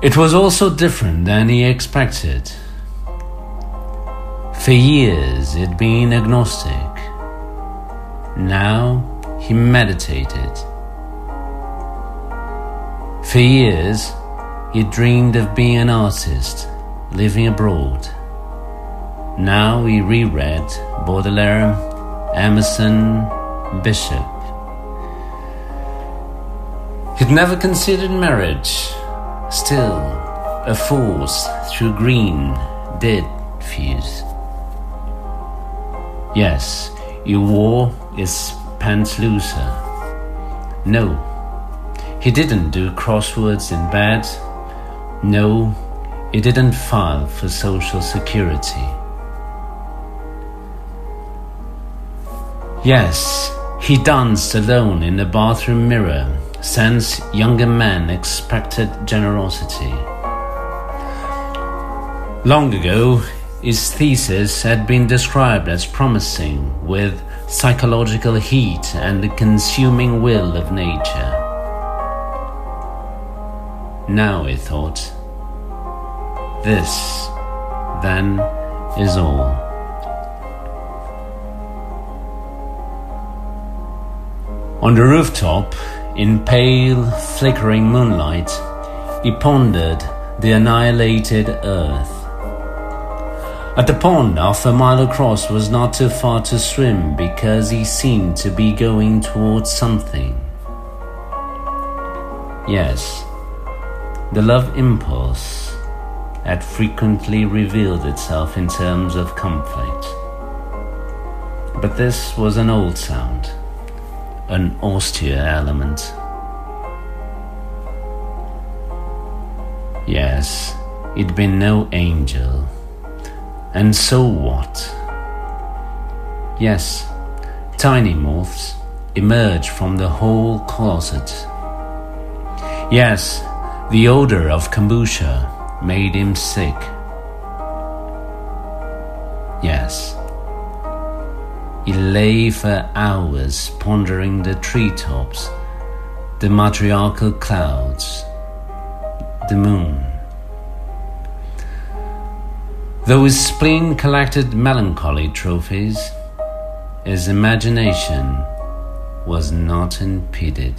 It was also different than he expected. For years he'd been agnostic. Now he meditated. For years he dreamed of being an artist, living abroad. Now he reread Baudelaire, Emerson, Bishop. He'd never considered marriage. Still, a force through green did fuse. Yes, your war is pants looser. No, he didn't do crosswords in bed. No, he didn't file for Social Security. Yes, he danced alone in the bathroom mirror since younger men expected generosity. Long ago, his thesis had been described as promising with psychological heat and the consuming will of nature. Now, he thought, this, then, is all. On the rooftop, in pale, flickering moonlight, he pondered the annihilated earth. At the pond, half a mile across was not too far to swim because he seemed to be going towards something. Yes, the love impulse had frequently revealed itself in terms of conflict. But this was an old sound, an austere element. Yes, it'd been no angel. And so what? Yes, tiny moths emerged from the whole closet. Yes, the odor of kombucha made him sick. Yes. He lay for hours pondering the treetops, the matriarchal clouds, the moon. Though his spleen collected melancholy trophies, his imagination was not impeded.